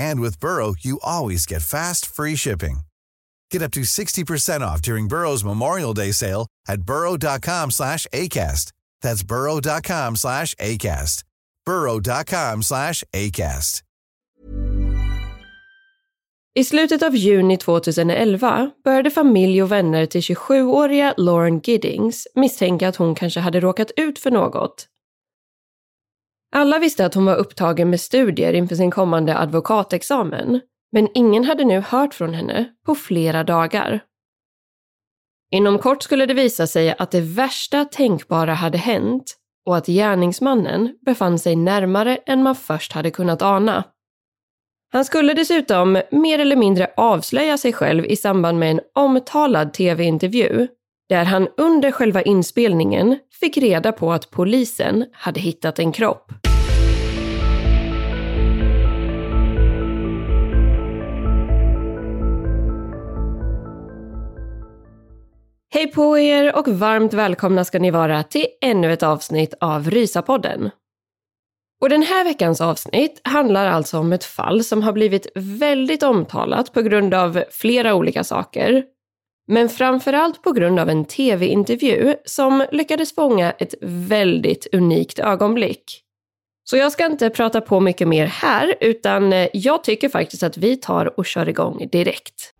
And with Burrow, you always get fast, free shipping. Get up to 60% off during Burrow's Memorial Day sale at burrow.com slash ACAST. That's burrow.com slash ACAST. burrow.com slash ACAST. I slutet av juni 2011 började familj och vänner till 27-åriga Lauren Giddings misstänka att hon kanske hade råkat ut för något. Alla visste att hon var upptagen med studier inför sin kommande advokatexamen, men ingen hade nu hört från henne på flera dagar. Inom kort skulle det visa sig att det värsta tänkbara hade hänt och att gärningsmannen befann sig närmare än man först hade kunnat ana. Han skulle dessutom mer eller mindre avslöja sig själv i samband med en omtalad tv-intervju där han under själva inspelningen fick reda på att polisen hade hittat en kropp. Hej på er och varmt välkomna ska ni vara till ännu ett avsnitt av Rysapodden. Och den här veckans avsnitt handlar alltså om ett fall som har blivit väldigt omtalat på grund av flera olika saker. Men framförallt på grund av en tv-intervju som lyckades fånga ett väldigt unikt ögonblick. Så jag ska inte prata på mycket mer här, utan eh, jag tycker faktiskt att vi tar och kör igång direkt.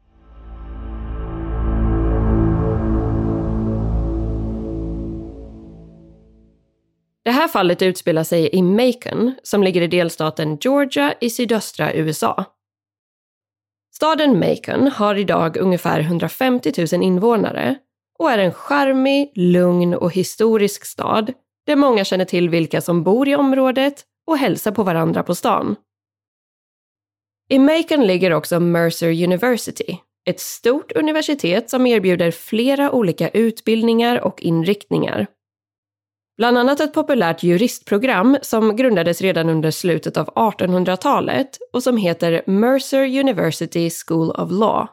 Det här fallet utspelar sig i Macon, som ligger i delstaten Georgia i sydöstra USA. Staden Macon har idag ungefär 150 000 invånare och är en charmig, lugn och historisk stad där många känner till vilka som bor i området och hälsar på varandra på stan. I Macon ligger också Mercer University, ett stort universitet som erbjuder flera olika utbildningar och inriktningar. Bland annat ett populärt juristprogram som grundades redan under slutet av 1800-talet och som heter Mercer University School of Law.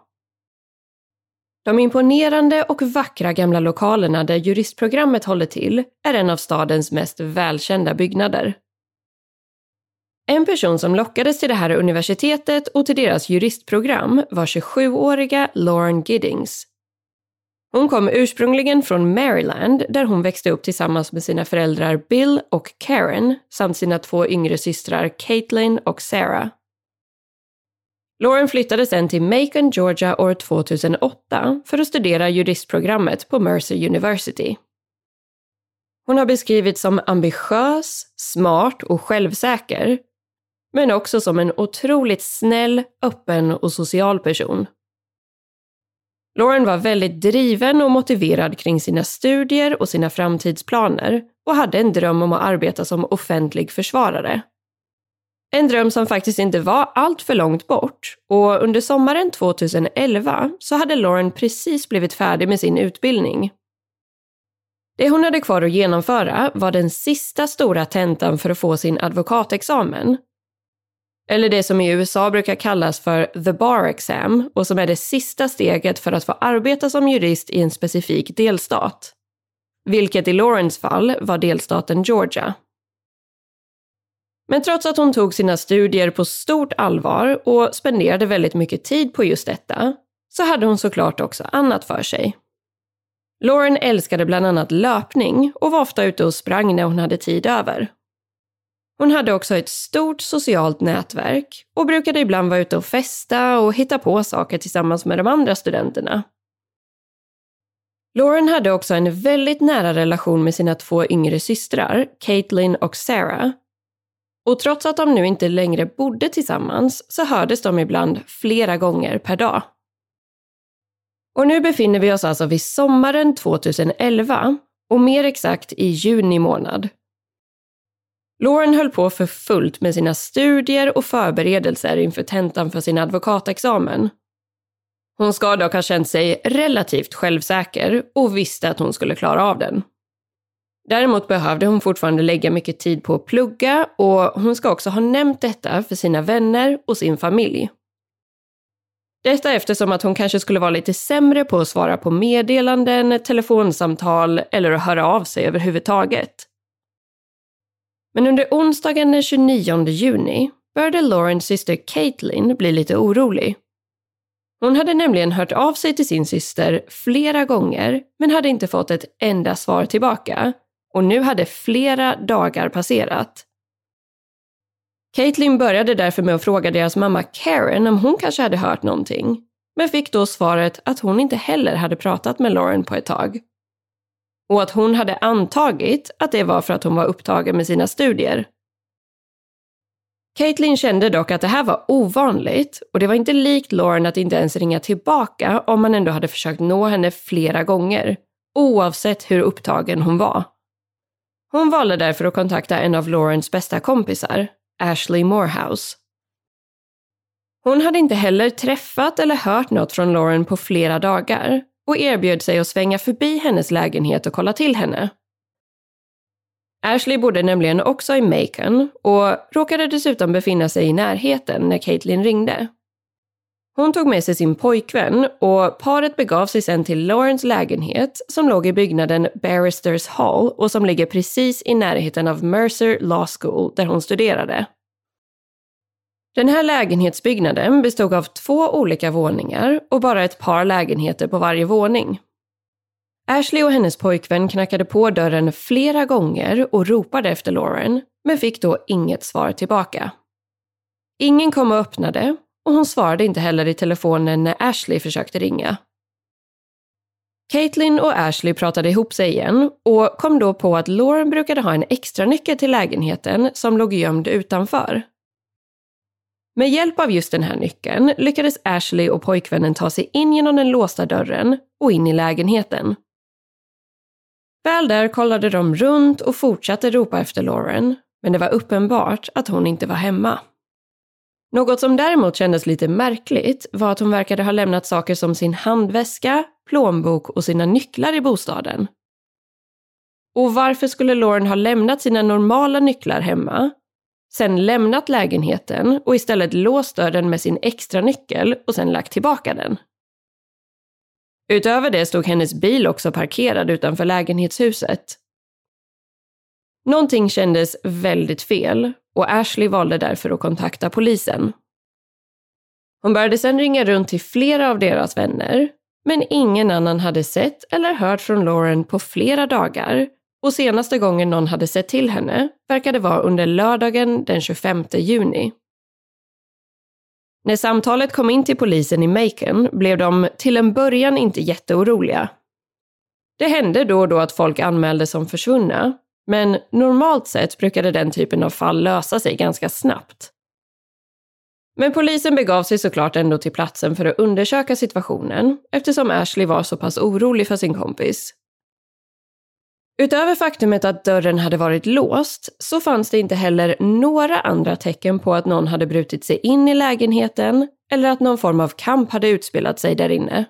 De imponerande och vackra gamla lokalerna där juristprogrammet håller till är en av stadens mest välkända byggnader. En person som lockades till det här universitetet och till deras juristprogram var 27-åriga Lauren Giddings hon kom ursprungligen från Maryland där hon växte upp tillsammans med sina föräldrar Bill och Karen samt sina två yngre systrar Caitlin och Sarah. Lauren flyttade sen till Macon, Georgia år 2008 för att studera juristprogrammet på Mercer University. Hon har beskrivits som ambitiös, smart och självsäker, men också som en otroligt snäll, öppen och social person. Lauren var väldigt driven och motiverad kring sina studier och sina framtidsplaner och hade en dröm om att arbeta som offentlig försvarare. En dröm som faktiskt inte var allt för långt bort och under sommaren 2011 så hade Lauren precis blivit färdig med sin utbildning. Det hon hade kvar att genomföra var den sista stora tentan för att få sin advokatexamen eller det som i USA brukar kallas för the bar exam och som är det sista steget för att få arbeta som jurist i en specifik delstat. Vilket i Lawrence fall var delstaten Georgia. Men trots att hon tog sina studier på stort allvar och spenderade väldigt mycket tid på just detta, så hade hon såklart också annat för sig. Lauren älskade bland annat löpning och var ofta ute och sprang när hon hade tid över. Hon hade också ett stort socialt nätverk och brukade ibland vara ute och festa och hitta på saker tillsammans med de andra studenterna. Lauren hade också en väldigt nära relation med sina två yngre systrar, Caitlin och Sarah. Och trots att de nu inte längre bodde tillsammans så hördes de ibland flera gånger per dag. Och nu befinner vi oss alltså vid sommaren 2011 och mer exakt i juni månad. Lauren höll på för fullt med sina studier och förberedelser inför tentan för sin advokatexamen. Hon ska dock ha känt sig relativt självsäker och visste att hon skulle klara av den. Däremot behövde hon fortfarande lägga mycket tid på att plugga och hon ska också ha nämnt detta för sina vänner och sin familj. Detta eftersom att hon kanske skulle vara lite sämre på att svara på meddelanden, telefonsamtal eller att höra av sig överhuvudtaget. Men under onsdagen den 29 juni började Laurens syster Caitlin bli lite orolig. Hon hade nämligen hört av sig till sin syster flera gånger men hade inte fått ett enda svar tillbaka och nu hade flera dagar passerat. Caitlin började därför med att fråga deras mamma Karen om hon kanske hade hört någonting, men fick då svaret att hon inte heller hade pratat med Lauren på ett tag. Och att hon hade antagit att det var för att hon var upptagen med sina studier. Caitlin kände dock att det här var ovanligt och det var inte likt Lauren att inte ens ringa tillbaka om man ändå hade försökt nå henne flera gånger, oavsett hur upptagen hon var. Hon valde därför att kontakta en av Laurens bästa kompisar, Ashley Morehouse. Hon hade inte heller träffat eller hört något från Lauren på flera dagar och erbjöd sig att svänga förbi hennes lägenhet och kolla till henne. Ashley bodde nämligen också i Macon och råkade dessutom befinna sig i närheten när Caitlin ringde. Hon tog med sig sin pojkvän och paret begav sig sen till Laurens lägenhet som låg i byggnaden Barristers Hall och som ligger precis i närheten av Mercer Law School där hon studerade. Den här lägenhetsbyggnaden bestod av två olika våningar och bara ett par lägenheter på varje våning. Ashley och hennes pojkvän knackade på dörren flera gånger och ropade efter Lauren, men fick då inget svar tillbaka. Ingen kom och öppnade och hon svarade inte heller i telefonen när Ashley försökte ringa. Caitlin och Ashley pratade ihop sig igen och kom då på att Lauren brukade ha en extra nyckel till lägenheten som låg gömd utanför. Med hjälp av just den här nyckeln lyckades Ashley och pojkvännen ta sig in genom den låsta dörren och in i lägenheten. Väl där kollade de runt och fortsatte ropa efter Lauren, men det var uppenbart att hon inte var hemma. Något som däremot kändes lite märkligt var att hon verkade ha lämnat saker som sin handväska, plånbok och sina nycklar i bostaden. Och varför skulle Lauren ha lämnat sina normala nycklar hemma, sen lämnat lägenheten och istället låst dörren med sin extra nyckel och sen lagt tillbaka den? Utöver det stod hennes bil också parkerad utanför lägenhetshuset. Någonting kändes väldigt fel och Ashley valde därför att kontakta polisen. Hon började sedan ringa runt till flera av deras vänner, men ingen annan hade sett eller hört från Lauren på flera dagar och senaste gången någon hade sett till henne verkade vara under lördagen den 25 juni. När samtalet kom in till polisen i Macon blev de till en början inte jätteoroliga. Det hände då och då att folk anmäldes som försvunna, men normalt sett brukade den typen av fall lösa sig ganska snabbt. Men polisen begav sig såklart ändå till platsen för att undersöka situationen eftersom Ashley var så pass orolig för sin kompis. Utöver faktumet att dörren hade varit låst så fanns det inte heller några andra tecken på att någon hade brutit sig in i lägenheten eller att någon form av kamp hade utspelat sig där inne.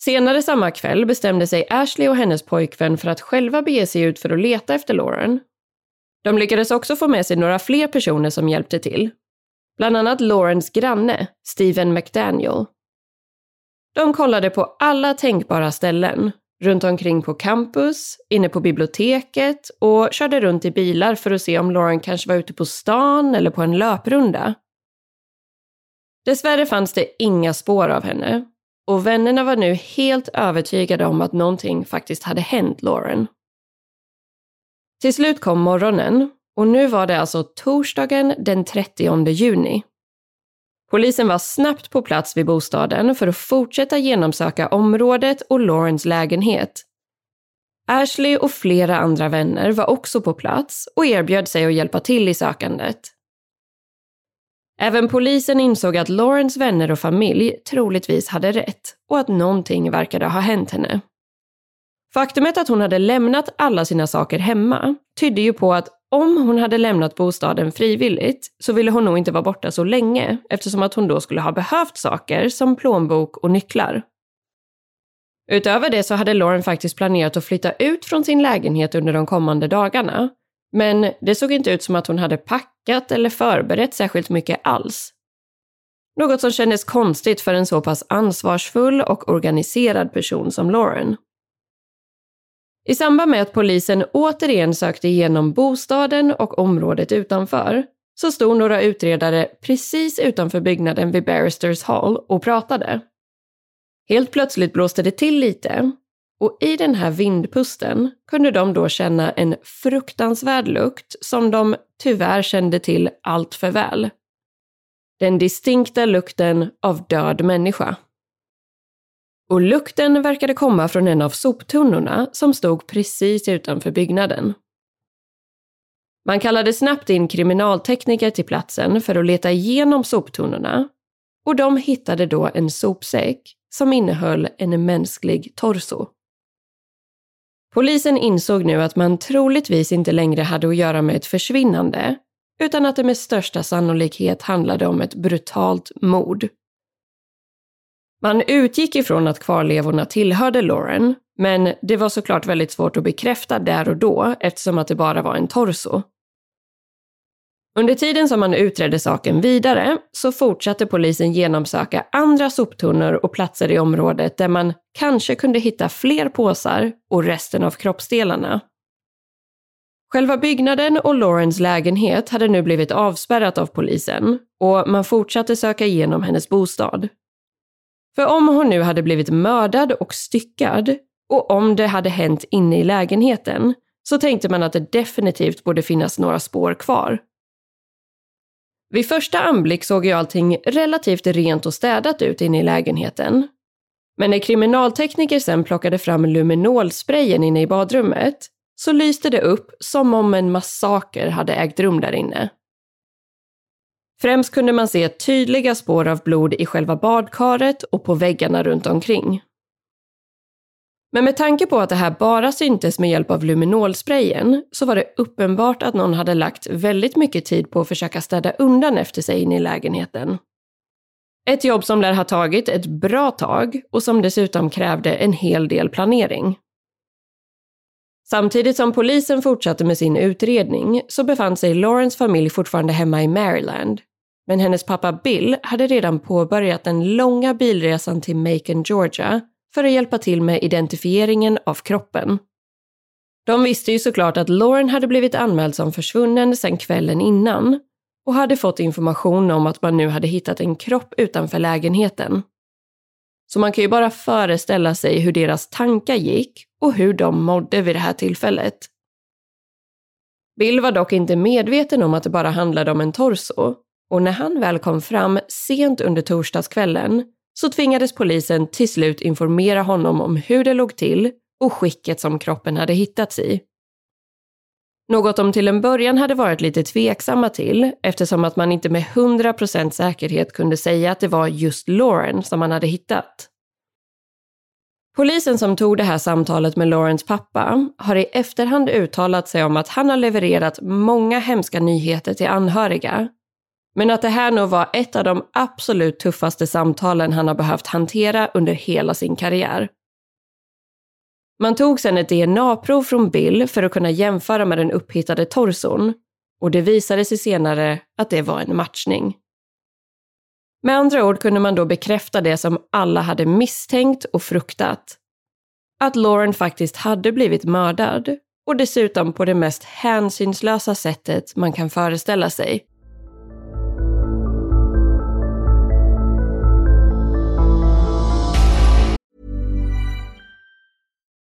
Senare samma kväll bestämde sig Ashley och hennes pojkvän för att själva bege sig ut för att leta efter Lauren. De lyckades också få med sig några fler personer som hjälpte till. Bland annat Laurens granne, Stephen McDaniel. De kollade på alla tänkbara ställen, runt omkring på campus, inne på biblioteket och körde runt i bilar för att se om Lauren kanske var ute på stan eller på en löprunda. Dessvärre fanns det inga spår av henne och vännerna var nu helt övertygade om att någonting faktiskt hade hänt Lauren. Till slut kom morgonen och nu var det alltså torsdagen den 30 juni. Polisen var snabbt på plats vid bostaden för att fortsätta genomsöka området och Laurens lägenhet. Ashley och flera andra vänner var också på plats och erbjöd sig att hjälpa till i sökandet. Även polisen insåg att Laurens vänner och familj troligtvis hade rätt och att någonting verkade ha hänt henne. Faktumet att hon hade lämnat alla sina saker hemma tydde ju på att om hon hade lämnat bostaden frivilligt så ville hon nog inte vara borta så länge eftersom att hon då skulle ha behövt saker som plånbok och nycklar. Utöver det så hade Lauren faktiskt planerat att flytta ut från sin lägenhet under de kommande dagarna. Men det såg inte ut som att hon hade packat eller förberett särskilt mycket alls. Något som kändes konstigt för en så pass ansvarsfull och organiserad person som Lauren. I samband med att polisen återigen sökte igenom bostaden och området utanför så stod några utredare precis utanför byggnaden vid Barristers Hall och pratade. Helt plötsligt blåste det till lite och i den här vindpusten kunde de då känna en fruktansvärd lukt som de tyvärr kände till allt för väl. Den distinkta lukten av död människa och lukten verkade komma från en av soptunnorna som stod precis utanför byggnaden. Man kallade snabbt in kriminaltekniker till platsen för att leta igenom soptunnorna och de hittade då en sopsäck som innehöll en mänsklig torso. Polisen insåg nu att man troligtvis inte längre hade att göra med ett försvinnande utan att det med största sannolikhet handlade om ett brutalt mord. Man utgick ifrån att kvarlevorna tillhörde Lauren, men det var såklart väldigt svårt att bekräfta där och då eftersom att det bara var en torso. Under tiden som man utredde saken vidare så fortsatte polisen genomsöka andra soptunnor och platser i området där man kanske kunde hitta fler påsar och resten av kroppsdelarna. Själva byggnaden och Laurens lägenhet hade nu blivit avspärrat av polisen och man fortsatte söka igenom hennes bostad. För om hon nu hade blivit mördad och styckad och om det hade hänt inne i lägenheten så tänkte man att det definitivt borde finnas några spår kvar. Vid första anblick såg ju allting relativt rent och städat ut inne i lägenheten. Men när kriminaltekniker sen plockade fram luminolsprayen inne i badrummet så lyste det upp som om en massaker hade ägt rum där inne. Främst kunde man se tydliga spår av blod i själva badkaret och på väggarna runt omkring. Men med tanke på att det här bara syntes med hjälp av luminolsprayen så var det uppenbart att någon hade lagt väldigt mycket tid på att försöka städa undan efter sig in i lägenheten. Ett jobb som lär ha tagit ett bra tag och som dessutom krävde en hel del planering. Samtidigt som polisen fortsatte med sin utredning så befann sig Lawrence familj fortfarande hemma i Maryland men hennes pappa Bill hade redan påbörjat den långa bilresan till Macon, Georgia för att hjälpa till med identifieringen av kroppen. De visste ju såklart att Lauren hade blivit anmäld som försvunnen sedan kvällen innan och hade fått information om att man nu hade hittat en kropp utanför lägenheten. Så man kan ju bara föreställa sig hur deras tankar gick och hur de mådde vid det här tillfället. Bill var dock inte medveten om att det bara handlade om en torso och när han väl kom fram sent under torsdagskvällen så tvingades polisen till slut informera honom om hur det låg till och skicket som kroppen hade hittats i. Något de till en början hade varit lite tveksamma till eftersom att man inte med 100% säkerhet kunde säga att det var just Lauren som man hade hittat. Polisen som tog det här samtalet med Laurens pappa har i efterhand uttalat sig om att han har levererat många hemska nyheter till anhöriga men att det här nog var ett av de absolut tuffaste samtalen han har behövt hantera under hela sin karriär. Man tog sedan ett DNA-prov från Bill för att kunna jämföra med den upphittade torson och det visade sig senare att det var en matchning. Med andra ord kunde man då bekräfta det som alla hade misstänkt och fruktat. att Lauren faktiskt hade blivit mördad och dessutom på det mest hänsynslösa sättet man kan föreställa sig.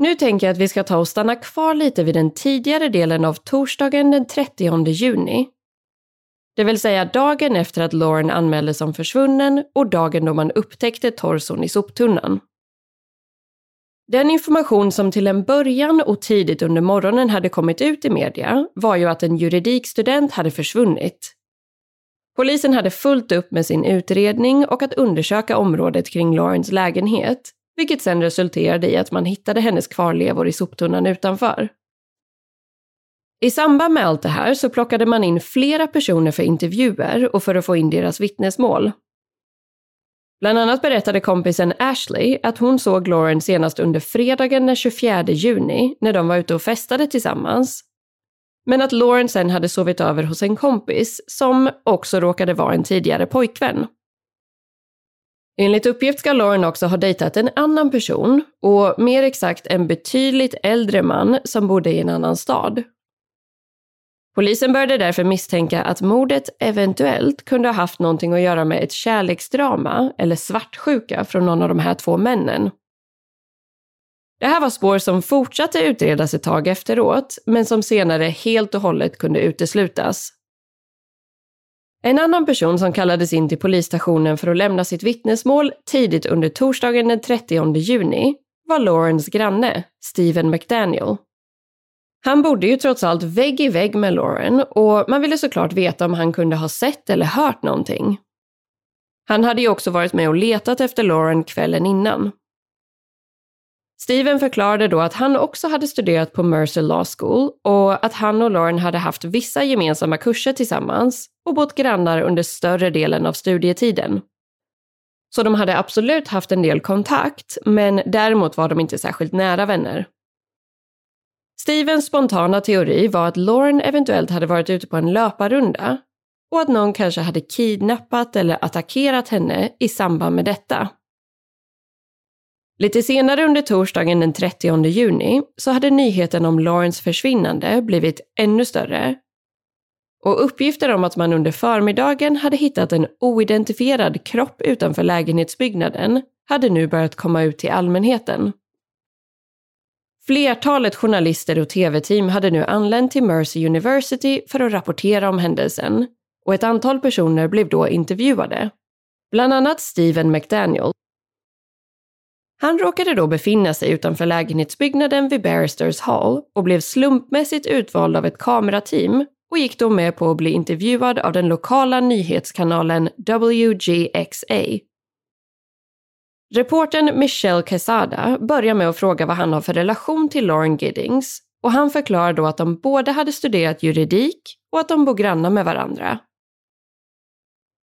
Nu tänker jag att vi ska ta och stanna kvar lite vid den tidigare delen av torsdagen den 30 juni. Det vill säga dagen efter att Lauren anmäldes som försvunnen och dagen då man upptäckte torson i soptunnan. Den information som till en början och tidigt under morgonen hade kommit ut i media var ju att en juridikstudent hade försvunnit. Polisen hade fullt upp med sin utredning och att undersöka området kring Laurens lägenhet vilket sen resulterade i att man hittade hennes kvarlevor i soptunnan utanför. I samband med allt det här så plockade man in flera personer för intervjuer och för att få in deras vittnesmål. Bland annat berättade kompisen Ashley att hon såg Lauren senast under fredagen den 24 juni när de var ute och festade tillsammans. Men att Lauren sen hade sovit över hos en kompis som också råkade vara en tidigare pojkvän. Enligt uppgift ska Lauren också ha dejtat en annan person och mer exakt en betydligt äldre man som bodde i en annan stad. Polisen började därför misstänka att mordet eventuellt kunde ha haft någonting att göra med ett kärleksdrama eller svartsjuka från någon av de här två männen. Det här var spår som fortsatte utredas ett tag efteråt, men som senare helt och hållet kunde uteslutas. En annan person som kallades in till polisstationen för att lämna sitt vittnesmål tidigt under torsdagen den 30 juni var Laurens granne, Stephen McDaniel. Han bodde ju trots allt vägg i vägg med Lauren och man ville såklart veta om han kunde ha sett eller hört någonting. Han hade ju också varit med och letat efter Lauren kvällen innan. Steven förklarade då att han också hade studerat på Mercer Law School och att han och Lauren hade haft vissa gemensamma kurser tillsammans och bott grannar under större delen av studietiden. Så de hade absolut haft en del kontakt, men däremot var de inte särskilt nära vänner. Stevens spontana teori var att Lauren eventuellt hade varit ute på en löparrunda och att någon kanske hade kidnappat eller attackerat henne i samband med detta. Lite senare under torsdagen den 30 juni så hade nyheten om Lawrence försvinnande blivit ännu större. Och uppgifter om att man under förmiddagen hade hittat en oidentifierad kropp utanför lägenhetsbyggnaden hade nu börjat komma ut till allmänheten. Flertalet journalister och tv-team hade nu anlänt till Mercy University för att rapportera om händelsen och ett antal personer blev då intervjuade. Bland annat Stephen McDaniel han råkade då befinna sig utanför lägenhetsbyggnaden vid Barristers Hall och blev slumpmässigt utvald av ett kamerateam och gick då med på att bli intervjuad av den lokala nyhetskanalen WGXA. Reporten Michelle Quesada börjar med att fråga vad han har för relation till Lauren Giddings och han förklarar då att de båda hade studerat juridik och att de bor grannar med varandra.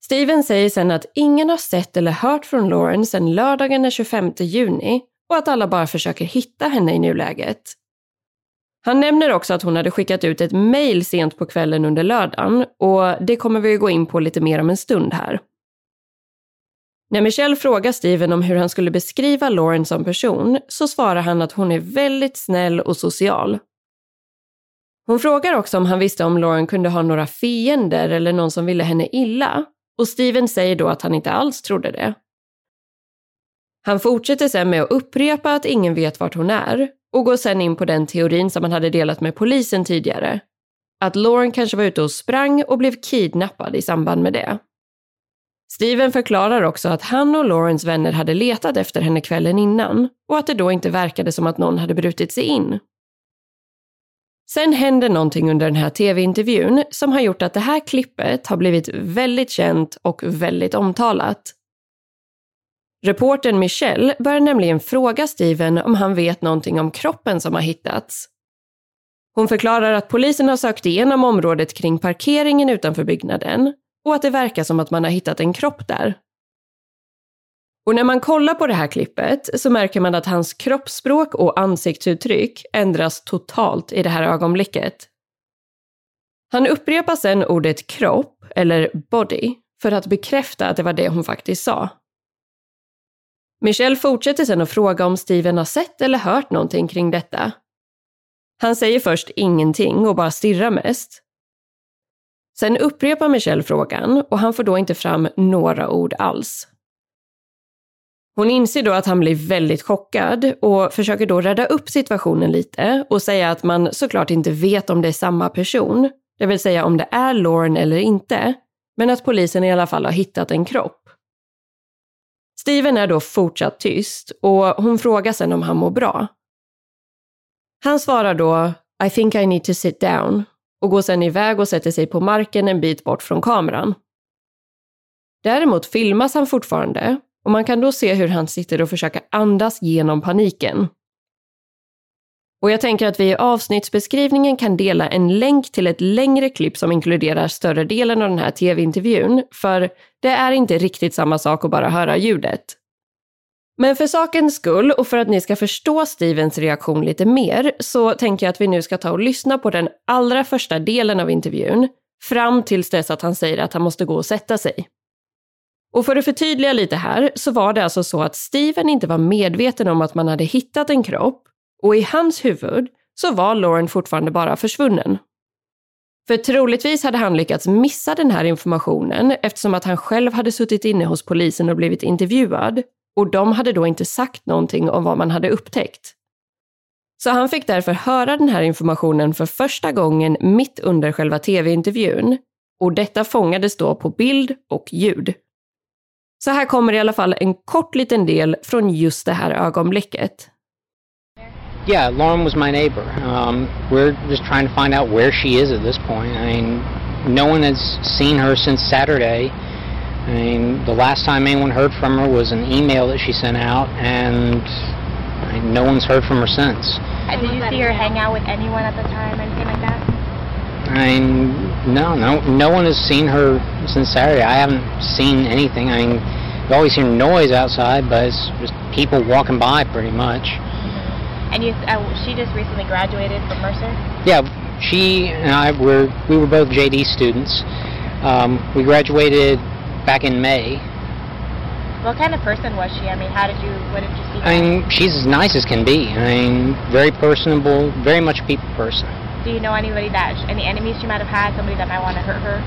Steven säger sen att ingen har sett eller hört från Lauren sedan lördagen den 25 juni och att alla bara försöker hitta henne i nuläget. Han nämner också att hon hade skickat ut ett mejl sent på kvällen under lördagen och det kommer vi gå in på lite mer om en stund här. När Michelle frågar Steven om hur han skulle beskriva Lauren som person så svarar han att hon är väldigt snäll och social. Hon frågar också om han visste om Lauren kunde ha några fiender eller någon som ville henne illa och Steven säger då att han inte alls trodde det. Han fortsätter sen med att upprepa att ingen vet vart hon är och går sen in på den teorin som han hade delat med polisen tidigare. Att Lauren kanske var ute och sprang och blev kidnappad i samband med det. Steven förklarar också att han och Laurens vänner hade letat efter henne kvällen innan och att det då inte verkade som att någon hade brutit sig in. Sen händer någonting under den här tv-intervjun som har gjort att det här klippet har blivit väldigt känt och väldigt omtalat. Reporten Michelle börjar nämligen fråga Steven om han vet någonting om kroppen som har hittats. Hon förklarar att polisen har sökt igenom området kring parkeringen utanför byggnaden och att det verkar som att man har hittat en kropp där. Och när man kollar på det här klippet så märker man att hans kroppsspråk och ansiktsuttryck ändras totalt i det här ögonblicket. Han upprepar sen ordet kropp, eller body, för att bekräfta att det var det hon faktiskt sa. Michelle fortsätter sen att fråga om Steven har sett eller hört någonting kring detta. Han säger först ingenting och bara stirrar mest. Sen upprepar Michelle frågan och han får då inte fram några ord alls. Hon inser då att han blir väldigt chockad och försöker då rädda upp situationen lite och säga att man såklart inte vet om det är samma person, det vill säga om det är Lauren eller inte, men att polisen i alla fall har hittat en kropp. Steven är då fortsatt tyst och hon frågar sen om han mår bra. Han svarar då I think I need to sit down och går sen iväg och sätter sig på marken en bit bort från kameran. Däremot filmas han fortfarande och man kan då se hur han sitter och försöker andas genom paniken. Och jag tänker att vi i avsnittsbeskrivningen kan dela en länk till ett längre klipp som inkluderar större delen av den här tv-intervjun, för det är inte riktigt samma sak att bara höra ljudet. Men för sakens skull och för att ni ska förstå Stevens reaktion lite mer så tänker jag att vi nu ska ta och lyssna på den allra första delen av intervjun fram tills dess att han säger att han måste gå och sätta sig. Och för att förtydliga lite här så var det alltså så att Steven inte var medveten om att man hade hittat en kropp och i hans huvud så var Lauren fortfarande bara försvunnen. För troligtvis hade han lyckats missa den här informationen eftersom att han själv hade suttit inne hos polisen och blivit intervjuad och de hade då inte sagt någonting om vad man hade upptäckt. Så han fick därför höra den här informationen för första gången mitt under själva tv-intervjun och detta fångades då på bild och ljud. Så här kommer i alla fall en kort liten del från just det här ögonblicket. Yeah, Lauren was my neighbor. Um, we're just trying to find out where she is at this point. I mean, no one has seen her since Saturday. I mean, the last time anyone heard from her was an email that she sent out, and I mean, no one's heard from her since. Did you see her hang out with anyone at the time, anything like that? I mean, no, no, no one has seen her since Saturday. I haven't seen anything. I mean, you always hear noise outside, but it's just people walking by, pretty much. And you, uh, she just recently graduated from Mercer. Yeah, she and I were we were both JD students. Um, we graduated back in May. What kind of person was she? I mean, how did you, what did you see? I mean, she's as nice as can be. I mean, very personable, very much a people person. Do you know anybody that, any enemies she might have had, somebody that might want to hurt her?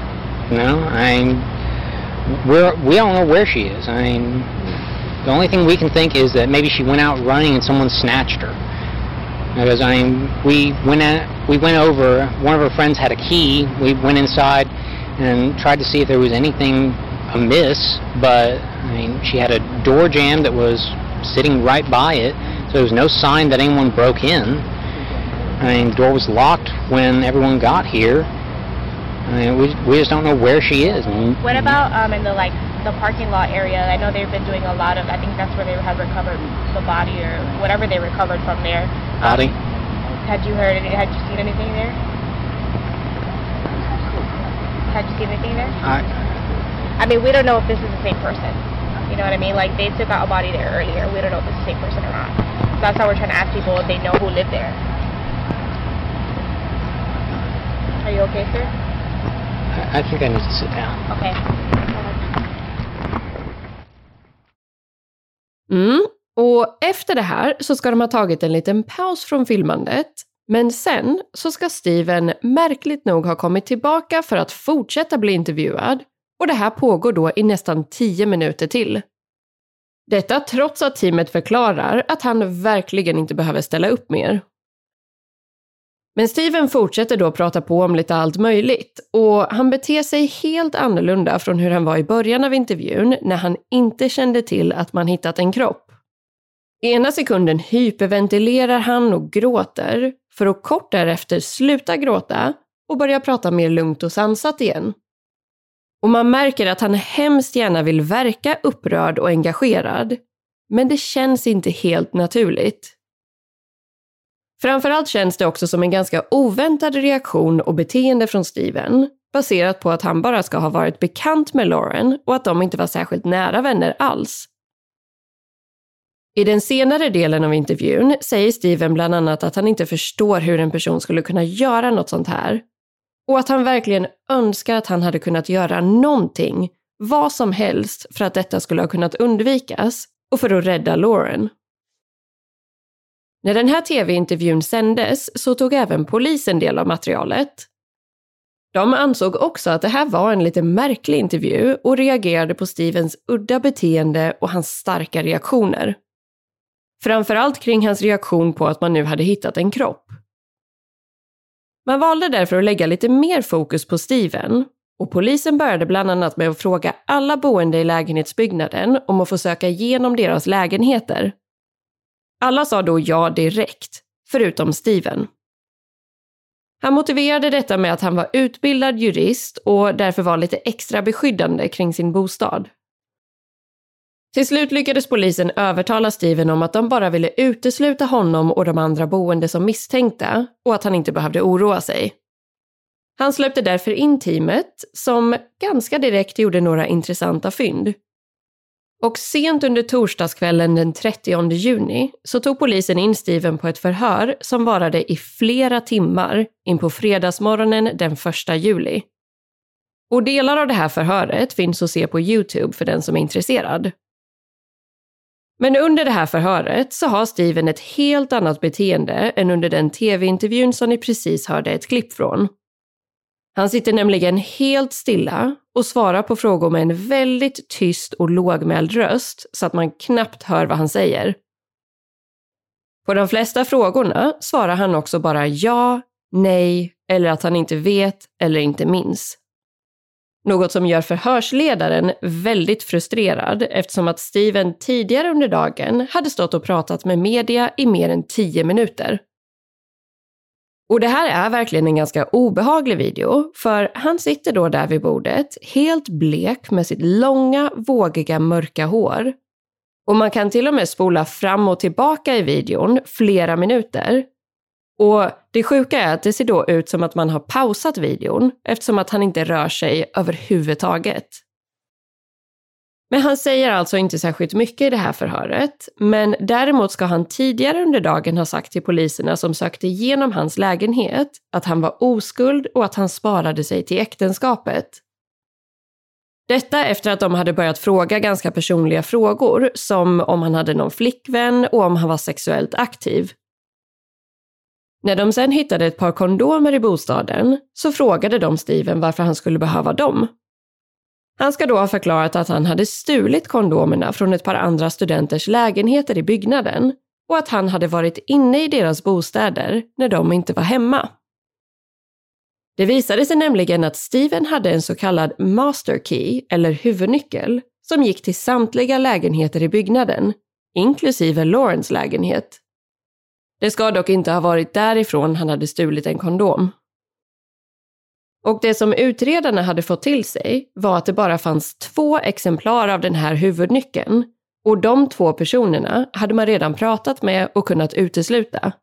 No, I mean, we're, we don't know where she is. I mean, the only thing we can think is that maybe she went out running and someone snatched her. Because I mean, we went at, we went over. One of her friends had a key. We went inside and tried to see if there was anything amiss. But I mean, she had a door jamb that was sitting right by it, so there was no sign that anyone broke in. I mean, the door was locked when everyone got here. I mean, we, we just don't know where she is. What about um, in the like the parking lot area? I know they've been doing a lot of. I think that's where they have recovered the body or whatever they recovered from there. Um, body? Had you heard? Any, had you seen anything there? Had you seen anything there? I, I mean, we don't know if this is the same person. You know what I mean? Like they took out a body there earlier. We don't know if it's the same person or not. So that's why we're trying to ask people if they know who lived there. Are you okay, sir? I think I need to sit down. Okay. Mm. Och efter det här så ska de ha tagit en liten paus från filmandet. Men sen så ska Steven märkligt nog ha kommit tillbaka för att fortsätta bli intervjuad. Och det här pågår då i nästan tio minuter till. Detta trots att teamet förklarar att han verkligen inte behöver ställa upp mer. Men Steven fortsätter då prata på om lite allt möjligt och han beter sig helt annorlunda från hur han var i början av intervjun när han inte kände till att man hittat en kropp. Ena sekunden hyperventilerar han och gråter för att kort därefter sluta gråta och börja prata mer lugnt och sansat igen. Och man märker att han hemskt gärna vill verka upprörd och engagerad, men det känns inte helt naturligt. Framförallt känns det också som en ganska oväntad reaktion och beteende från Steven, baserat på att han bara ska ha varit bekant med Lauren och att de inte var särskilt nära vänner alls. I den senare delen av intervjun säger Steven bland annat att han inte förstår hur en person skulle kunna göra något sånt här. Och att han verkligen önskar att han hade kunnat göra någonting, vad som helst, för att detta skulle ha kunnat undvikas och för att rädda Lauren. När den här tv-intervjun sändes så tog även polisen del av materialet. De ansåg också att det här var en lite märklig intervju och reagerade på Stevens udda beteende och hans starka reaktioner. Framförallt kring hans reaktion på att man nu hade hittat en kropp. Man valde därför att lägga lite mer fokus på Steven och polisen började bland annat med att fråga alla boende i lägenhetsbyggnaden om att få söka igenom deras lägenheter alla sa då ja direkt, förutom Steven. Han motiverade detta med att han var utbildad jurist och därför var lite extra beskyddande kring sin bostad. Till slut lyckades polisen övertala Steven om att de bara ville utesluta honom och de andra boende som misstänkta och att han inte behövde oroa sig. Han släppte därför in teamet som ganska direkt gjorde några intressanta fynd. Och sent under torsdagskvällen den 30 juni så tog polisen in Steven på ett förhör som varade i flera timmar in på fredagsmorgonen den 1 juli. Och delar av det här förhöret finns att se på Youtube för den som är intresserad. Men under det här förhöret så har Steven ett helt annat beteende än under den tv-intervjun som ni precis hörde ett klipp från. Han sitter nämligen helt stilla och svarar på frågor med en väldigt tyst och lågmäld röst så att man knappt hör vad han säger. På de flesta frågorna svarar han också bara ja, nej eller att han inte vet eller inte minns. Något som gör förhörsledaren väldigt frustrerad eftersom att Steven tidigare under dagen hade stått och pratat med media i mer än tio minuter. Och det här är verkligen en ganska obehaglig video, för han sitter då där vid bordet, helt blek med sitt långa, vågiga, mörka hår. Och man kan till och med spola fram och tillbaka i videon flera minuter. Och det sjuka är att det ser då ut som att man har pausat videon, eftersom att han inte rör sig överhuvudtaget. Men han säger alltså inte särskilt mycket i det här förhöret, men däremot ska han tidigare under dagen ha sagt till poliserna som sökte igenom hans lägenhet att han var oskuld och att han sparade sig till äktenskapet. Detta efter att de hade börjat fråga ganska personliga frågor, som om han hade någon flickvän och om han var sexuellt aktiv. När de sen hittade ett par kondomer i bostaden så frågade de Steven varför han skulle behöva dem. Han ska då ha förklarat att han hade stulit kondomerna från ett par andra studenters lägenheter i byggnaden och att han hade varit inne i deras bostäder när de inte var hemma. Det visade sig nämligen att Steven hade en så kallad master key, eller huvudnyckel, som gick till samtliga lägenheter i byggnaden, inklusive Lawrence lägenhet. Det ska dock inte ha varit därifrån han hade stulit en kondom. Och det som utredarna hade fått till sig var att det bara fanns två exemplar av den här huvudnyckeln och de två personerna hade man redan pratat med och kunnat utesluta.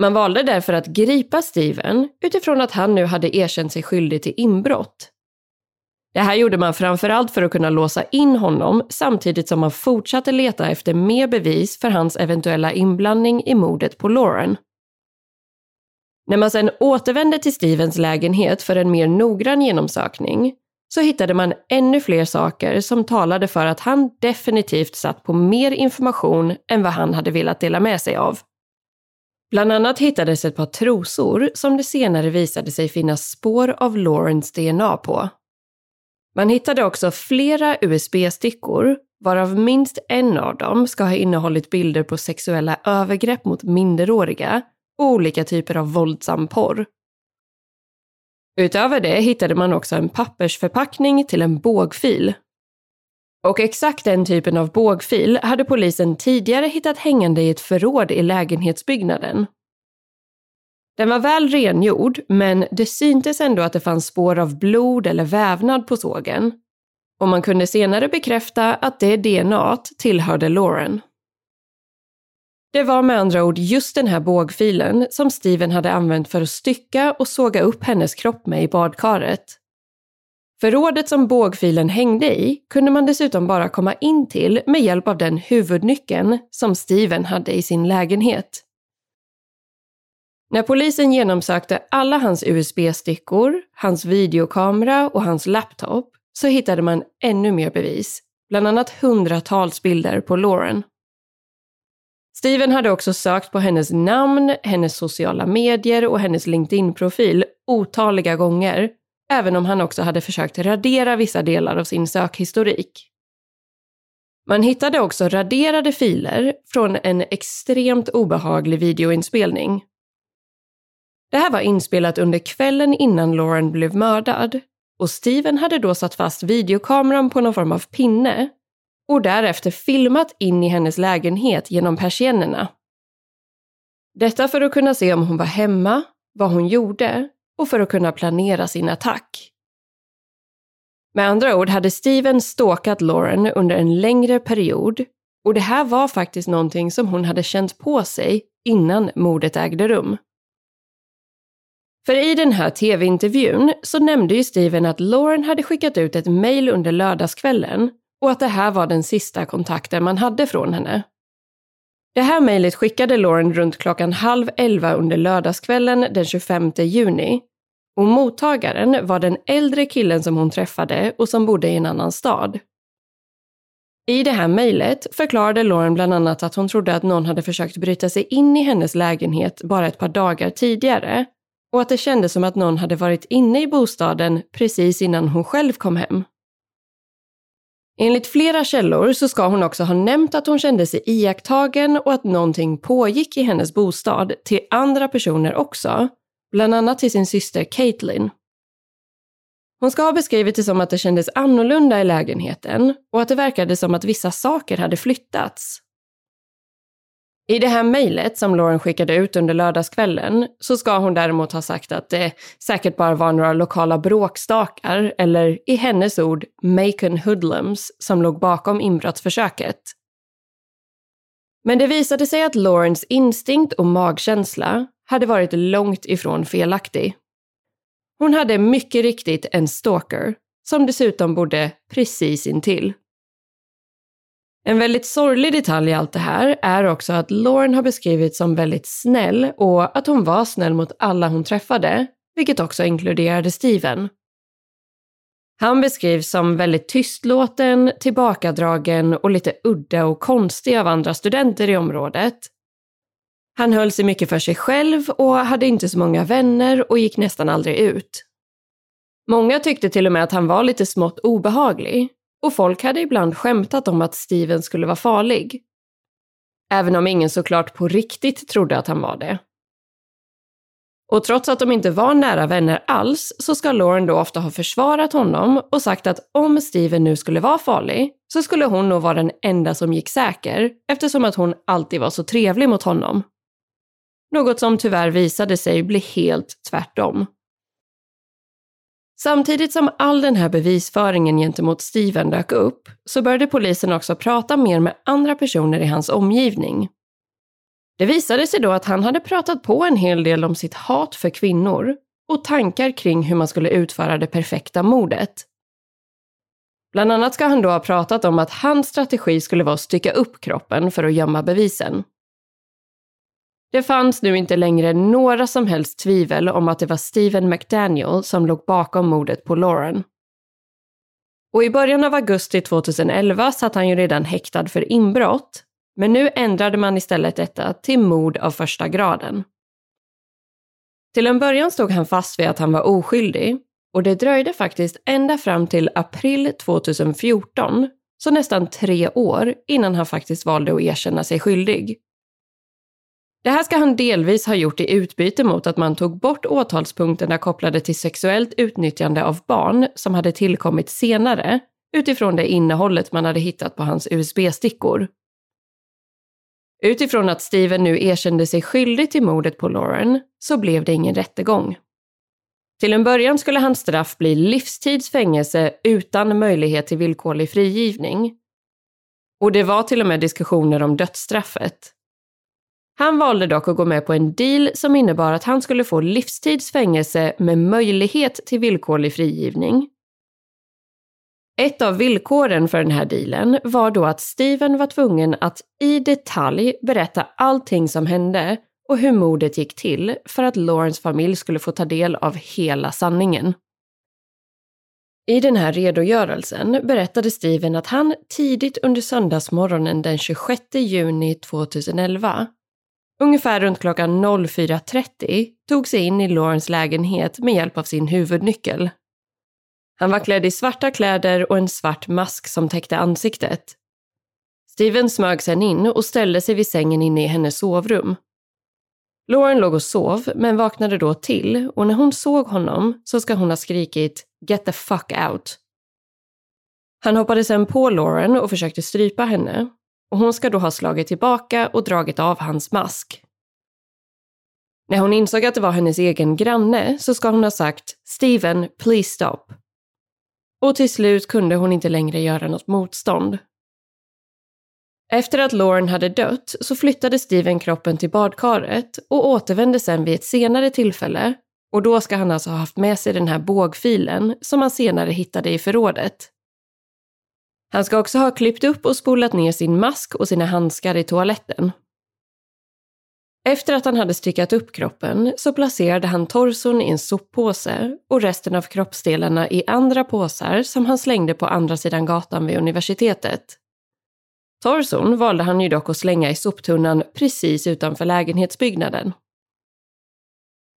Man valde därför att gripa Steven utifrån att han nu hade erkänt sig skyldig till inbrott. Det här gjorde man framförallt för att kunna låsa in honom samtidigt som man fortsatte leta efter mer bevis för hans eventuella inblandning i mordet på Lauren. När man sedan återvände till Stevens lägenhet för en mer noggrann genomsökning så hittade man ännu fler saker som talade för att han definitivt satt på mer information än vad han hade velat dela med sig av. Bland annat hittades ett par trosor som det senare visade sig finnas spår av Laurens DNA på. Man hittade också flera USB-stickor, varav minst en av dem ska ha innehållit bilder på sexuella övergrepp mot minderåriga olika typer av våldsam porr. Utöver det hittade man också en pappersförpackning till en bågfil. Och exakt den typen av bågfil hade polisen tidigare hittat hängande i ett förråd i lägenhetsbyggnaden. Den var väl rengjord, men det syntes ändå att det fanns spår av blod eller vävnad på sågen. Och man kunde senare bekräfta att det DNA tillhörde Lauren. Det var med andra ord just den här bågfilen som Steven hade använt för att stycka och såga upp hennes kropp med i badkaret. Förrådet som bågfilen hängde i kunde man dessutom bara komma in till med hjälp av den huvudnyckeln som Steven hade i sin lägenhet. När polisen genomsökte alla hans USB-stickor, hans videokamera och hans laptop så hittade man ännu mer bevis, bland annat hundratals bilder på Lauren. Steven hade också sökt på hennes namn, hennes sociala medier och hennes LinkedIn-profil otaliga gånger, även om han också hade försökt radera vissa delar av sin sökhistorik. Man hittade också raderade filer från en extremt obehaglig videoinspelning. Det här var inspelat under kvällen innan Lauren blev mördad och Steven hade då satt fast videokameran på någon form av pinne och därefter filmat in i hennes lägenhet genom persiennerna. Detta för att kunna se om hon var hemma, vad hon gjorde och för att kunna planera sin attack. Med andra ord hade Steven stalkat Lauren under en längre period och det här var faktiskt någonting som hon hade känt på sig innan mordet ägde rum. För i den här tv-intervjun så nämnde ju Steven att Lauren hade skickat ut ett mejl under lördagskvällen och att det här var den sista kontakten man hade från henne. Det här mejlet skickade Lauren runt klockan halv elva under lördagskvällen den 25 juni och mottagaren var den äldre killen som hon träffade och som bodde i en annan stad. I det här mejlet förklarade Lauren bland annat att hon trodde att någon hade försökt bryta sig in i hennes lägenhet bara ett par dagar tidigare och att det kändes som att någon hade varit inne i bostaden precis innan hon själv kom hem. Enligt flera källor så ska hon också ha nämnt att hon kände sig iakttagen och att någonting pågick i hennes bostad till andra personer också, bland annat till sin syster Caitlin. Hon ska ha beskrivit det som att det kändes annorlunda i lägenheten och att det verkade som att vissa saker hade flyttats. I det här mejlet som Lauren skickade ut under lördagskvällen så ska hon däremot ha sagt att det säkert bara var några lokala bråkstakar eller i hennes ord Macon hoodlums som låg bakom inbrottsförsöket. Men det visade sig att Laurens instinkt och magkänsla hade varit långt ifrån felaktig. Hon hade mycket riktigt en stalker som dessutom bodde precis intill. En väldigt sorglig detalj i allt det här är också att Lauren har beskrivits som väldigt snäll och att hon var snäll mot alla hon träffade, vilket också inkluderade Steven. Han beskrivs som väldigt tystlåten, tillbakadragen och lite udda och konstig av andra studenter i området. Han höll sig mycket för sig själv och hade inte så många vänner och gick nästan aldrig ut. Många tyckte till och med att han var lite smått obehaglig, och folk hade ibland skämtat om att Steven skulle vara farlig. Även om ingen såklart på riktigt trodde att han var det. Och trots att de inte var nära vänner alls så ska Lauren då ofta ha försvarat honom och sagt att om Steven nu skulle vara farlig så skulle hon nog vara den enda som gick säker eftersom att hon alltid var så trevlig mot honom. Något som tyvärr visade sig bli helt tvärtom. Samtidigt som all den här bevisföringen gentemot Steven dök upp så började polisen också prata mer med andra personer i hans omgivning. Det visade sig då att han hade pratat på en hel del om sitt hat för kvinnor och tankar kring hur man skulle utföra det perfekta mordet. Bland annat ska han då ha pratat om att hans strategi skulle vara att stycka upp kroppen för att gömma bevisen. Det fanns nu inte längre några som helst tvivel om att det var Steven McDaniel som låg bakom mordet på Lauren. Och i början av augusti 2011 satt han ju redan häktad för inbrott, men nu ändrade man istället detta till mord av första graden. Till en början stod han fast vid att han var oskyldig och det dröjde faktiskt ända fram till april 2014, så nästan tre år innan han faktiskt valde att erkänna sig skyldig. Det här ska han delvis ha gjort i utbyte mot att man tog bort åtalspunkterna kopplade till sexuellt utnyttjande av barn som hade tillkommit senare utifrån det innehållet man hade hittat på hans USB-stickor. Utifrån att Steven nu erkände sig skyldig till mordet på Lauren så blev det ingen rättegång. Till en början skulle hans straff bli livstidsfängelse utan möjlighet till villkorlig frigivning. Och det var till och med diskussioner om dödsstraffet. Han valde dock att gå med på en deal som innebar att han skulle få livstidsfängelse med möjlighet till villkorlig frigivning. Ett av villkoren för den här dealen var då att Steven var tvungen att i detalj berätta allting som hände och hur mordet gick till för att Lawrence familj skulle få ta del av hela sanningen. I den här redogörelsen berättade Steven att han tidigt under söndagsmorgonen den 26 juni 2011 Ungefär runt klockan 04.30 tog sig in i Laurens lägenhet med hjälp av sin huvudnyckel. Han var klädd i svarta kläder och en svart mask som täckte ansiktet. Steven smög sen in och ställde sig vid sängen inne i hennes sovrum. Lauren låg och sov, men vaknade då till och när hon såg honom så ska hon ha skrikit “Get the fuck out”. Han hoppade sen på Lauren och försökte strypa henne och hon ska då ha slagit tillbaka och dragit av hans mask. När hon insåg att det var hennes egen granne så ska hon ha sagt “Steven, please stop”. Och till slut kunde hon inte längre göra något motstånd. Efter att Lauren hade dött så flyttade Steven kroppen till badkaret och återvände sen vid ett senare tillfälle och då ska han alltså ha haft med sig den här bågfilen som han senare hittade i förrådet. Han ska också ha klippt upp och spolat ner sin mask och sina handskar i toaletten. Efter att han hade styckat upp kroppen så placerade han torson i en soppåse och resten av kroppsdelarna i andra påsar som han slängde på andra sidan gatan vid universitetet. Torson valde han ju dock att slänga i soptunnan precis utanför lägenhetsbyggnaden.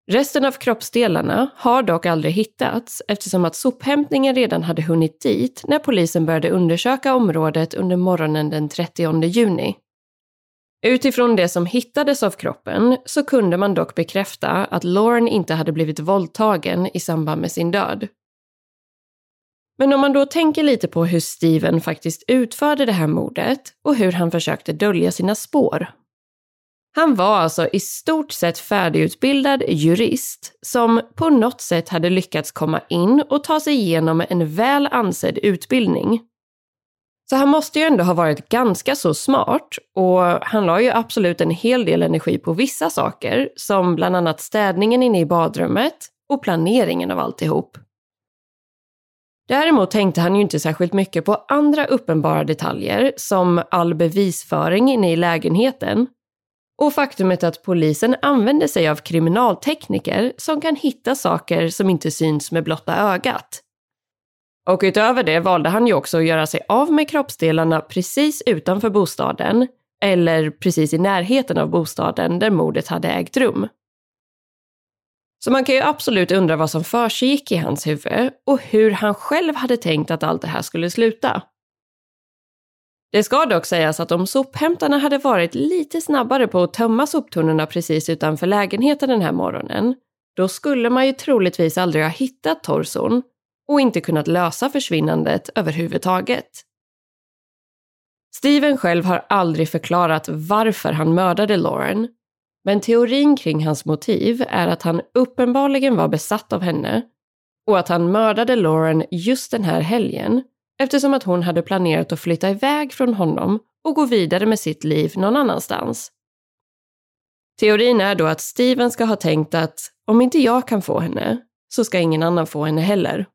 Resten av kroppsdelarna har dock aldrig hittats eftersom att sophämtningen redan hade hunnit dit när polisen började undersöka området under morgonen den 30 juni. Utifrån det som hittades av kroppen så kunde man dock bekräfta att Lauren inte hade blivit våldtagen i samband med sin död. Men om man då tänker lite på hur Steven faktiskt utförde det här mordet och hur han försökte dölja sina spår han var alltså i stort sett färdigutbildad jurist som på något sätt hade lyckats komma in och ta sig igenom en väl ansedd utbildning. Så han måste ju ändå ha varit ganska så smart och han la ju absolut en hel del energi på vissa saker som bland annat städningen inne i badrummet och planeringen av alltihop. Däremot tänkte han ju inte särskilt mycket på andra uppenbara detaljer som all bevisföring inne i lägenheten och faktumet att polisen använder sig av kriminaltekniker som kan hitta saker som inte syns med blotta ögat. Och utöver det valde han ju också att göra sig av med kroppsdelarna precis utanför bostaden, eller precis i närheten av bostaden där mordet hade ägt rum. Så man kan ju absolut undra vad som försiggick i hans huvud och hur han själv hade tänkt att allt det här skulle sluta. Det ska dock sägas att om sophämtarna hade varit lite snabbare på att tömma soptunnorna precis utanför lägenheten den här morgonen, då skulle man ju troligtvis aldrig ha hittat torson och inte kunnat lösa försvinnandet överhuvudtaget. Steven själv har aldrig förklarat varför han mördade Lauren, men teorin kring hans motiv är att han uppenbarligen var besatt av henne och att han mördade Lauren just den här helgen eftersom att hon hade planerat att flytta iväg från honom och gå vidare med sitt liv någon annanstans. Teorin är då att Steven ska ha tänkt att om inte jag kan få henne så ska ingen annan få henne heller.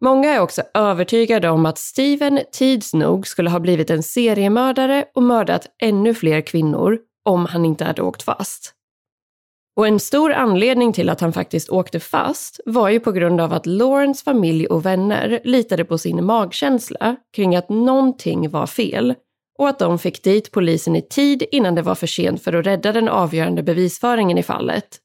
Många är också övertygade om att Steven tids nog skulle ha blivit en seriemördare och mördat ännu fler kvinnor om han inte hade åkt fast. Och en stor anledning till att han faktiskt åkte fast var ju på grund av att Lawrence familj och vänner litade på sin magkänsla kring att någonting var fel och att de fick dit polisen i tid innan det var för sent för att rädda den avgörande bevisföringen i fallet.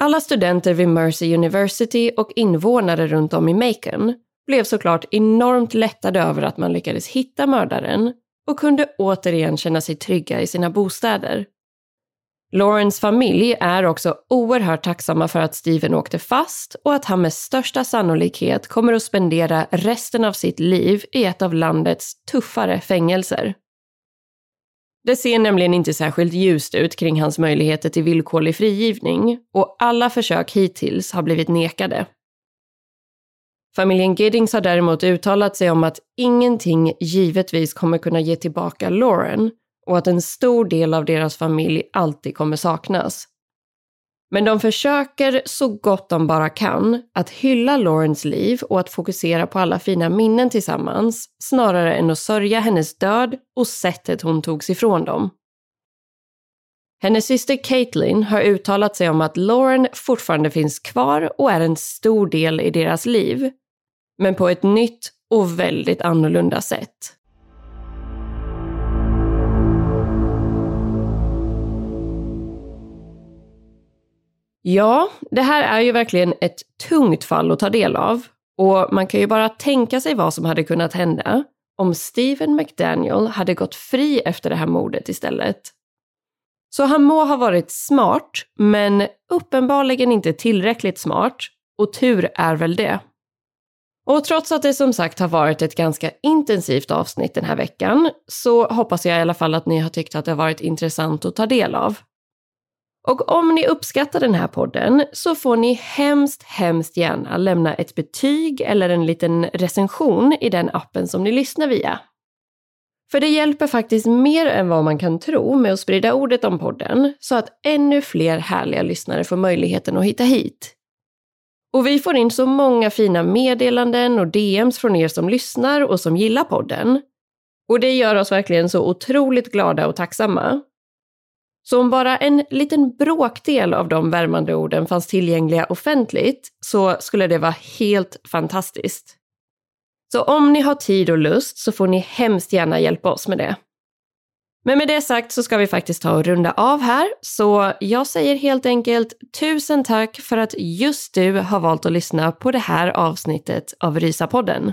Alla studenter vid Mercy University och invånare runt om i Macon blev såklart enormt lättade över att man lyckades hitta mördaren och kunde återigen känna sig trygga i sina bostäder. Laurens familj är också oerhört tacksamma för att Steven åkte fast och att han med största sannolikhet kommer att spendera resten av sitt liv i ett av landets tuffare fängelser. Det ser nämligen inte särskilt ljust ut kring hans möjligheter till villkorlig frigivning och alla försök hittills har blivit nekade. Familjen Giddings har däremot uttalat sig om att ingenting givetvis kommer kunna ge tillbaka Lauren och att en stor del av deras familj alltid kommer saknas. Men de försöker så gott de bara kan att hylla Laurens liv och att fokusera på alla fina minnen tillsammans snarare än att sörja hennes död och sättet hon togs ifrån dem. Hennes syster Caitlin har uttalat sig om att Lauren fortfarande finns kvar och är en stor del i deras liv. Men på ett nytt och väldigt annorlunda sätt. Ja, det här är ju verkligen ett tungt fall att ta del av. Och man kan ju bara tänka sig vad som hade kunnat hända om Stephen McDaniel hade gått fri efter det här mordet istället. Så han må ha varit smart, men uppenbarligen inte tillräckligt smart. Och tur är väl det. Och trots att det som sagt har varit ett ganska intensivt avsnitt den här veckan så hoppas jag i alla fall att ni har tyckt att det har varit intressant att ta del av. Och om ni uppskattar den här podden så får ni hemskt, hemskt gärna lämna ett betyg eller en liten recension i den appen som ni lyssnar via. För det hjälper faktiskt mer än vad man kan tro med att sprida ordet om podden så att ännu fler härliga lyssnare får möjligheten att hitta hit. Och vi får in så många fina meddelanden och DMs från er som lyssnar och som gillar podden. Och det gör oss verkligen så otroligt glada och tacksamma. Så om bara en liten bråkdel av de värmande orden fanns tillgängliga offentligt så skulle det vara helt fantastiskt. Så om ni har tid och lust så får ni hemskt gärna hjälpa oss med det. Men med det sagt så ska vi faktiskt ta och runda av här, så jag säger helt enkelt tusen tack för att just du har valt att lyssna på det här avsnittet av Rysapodden.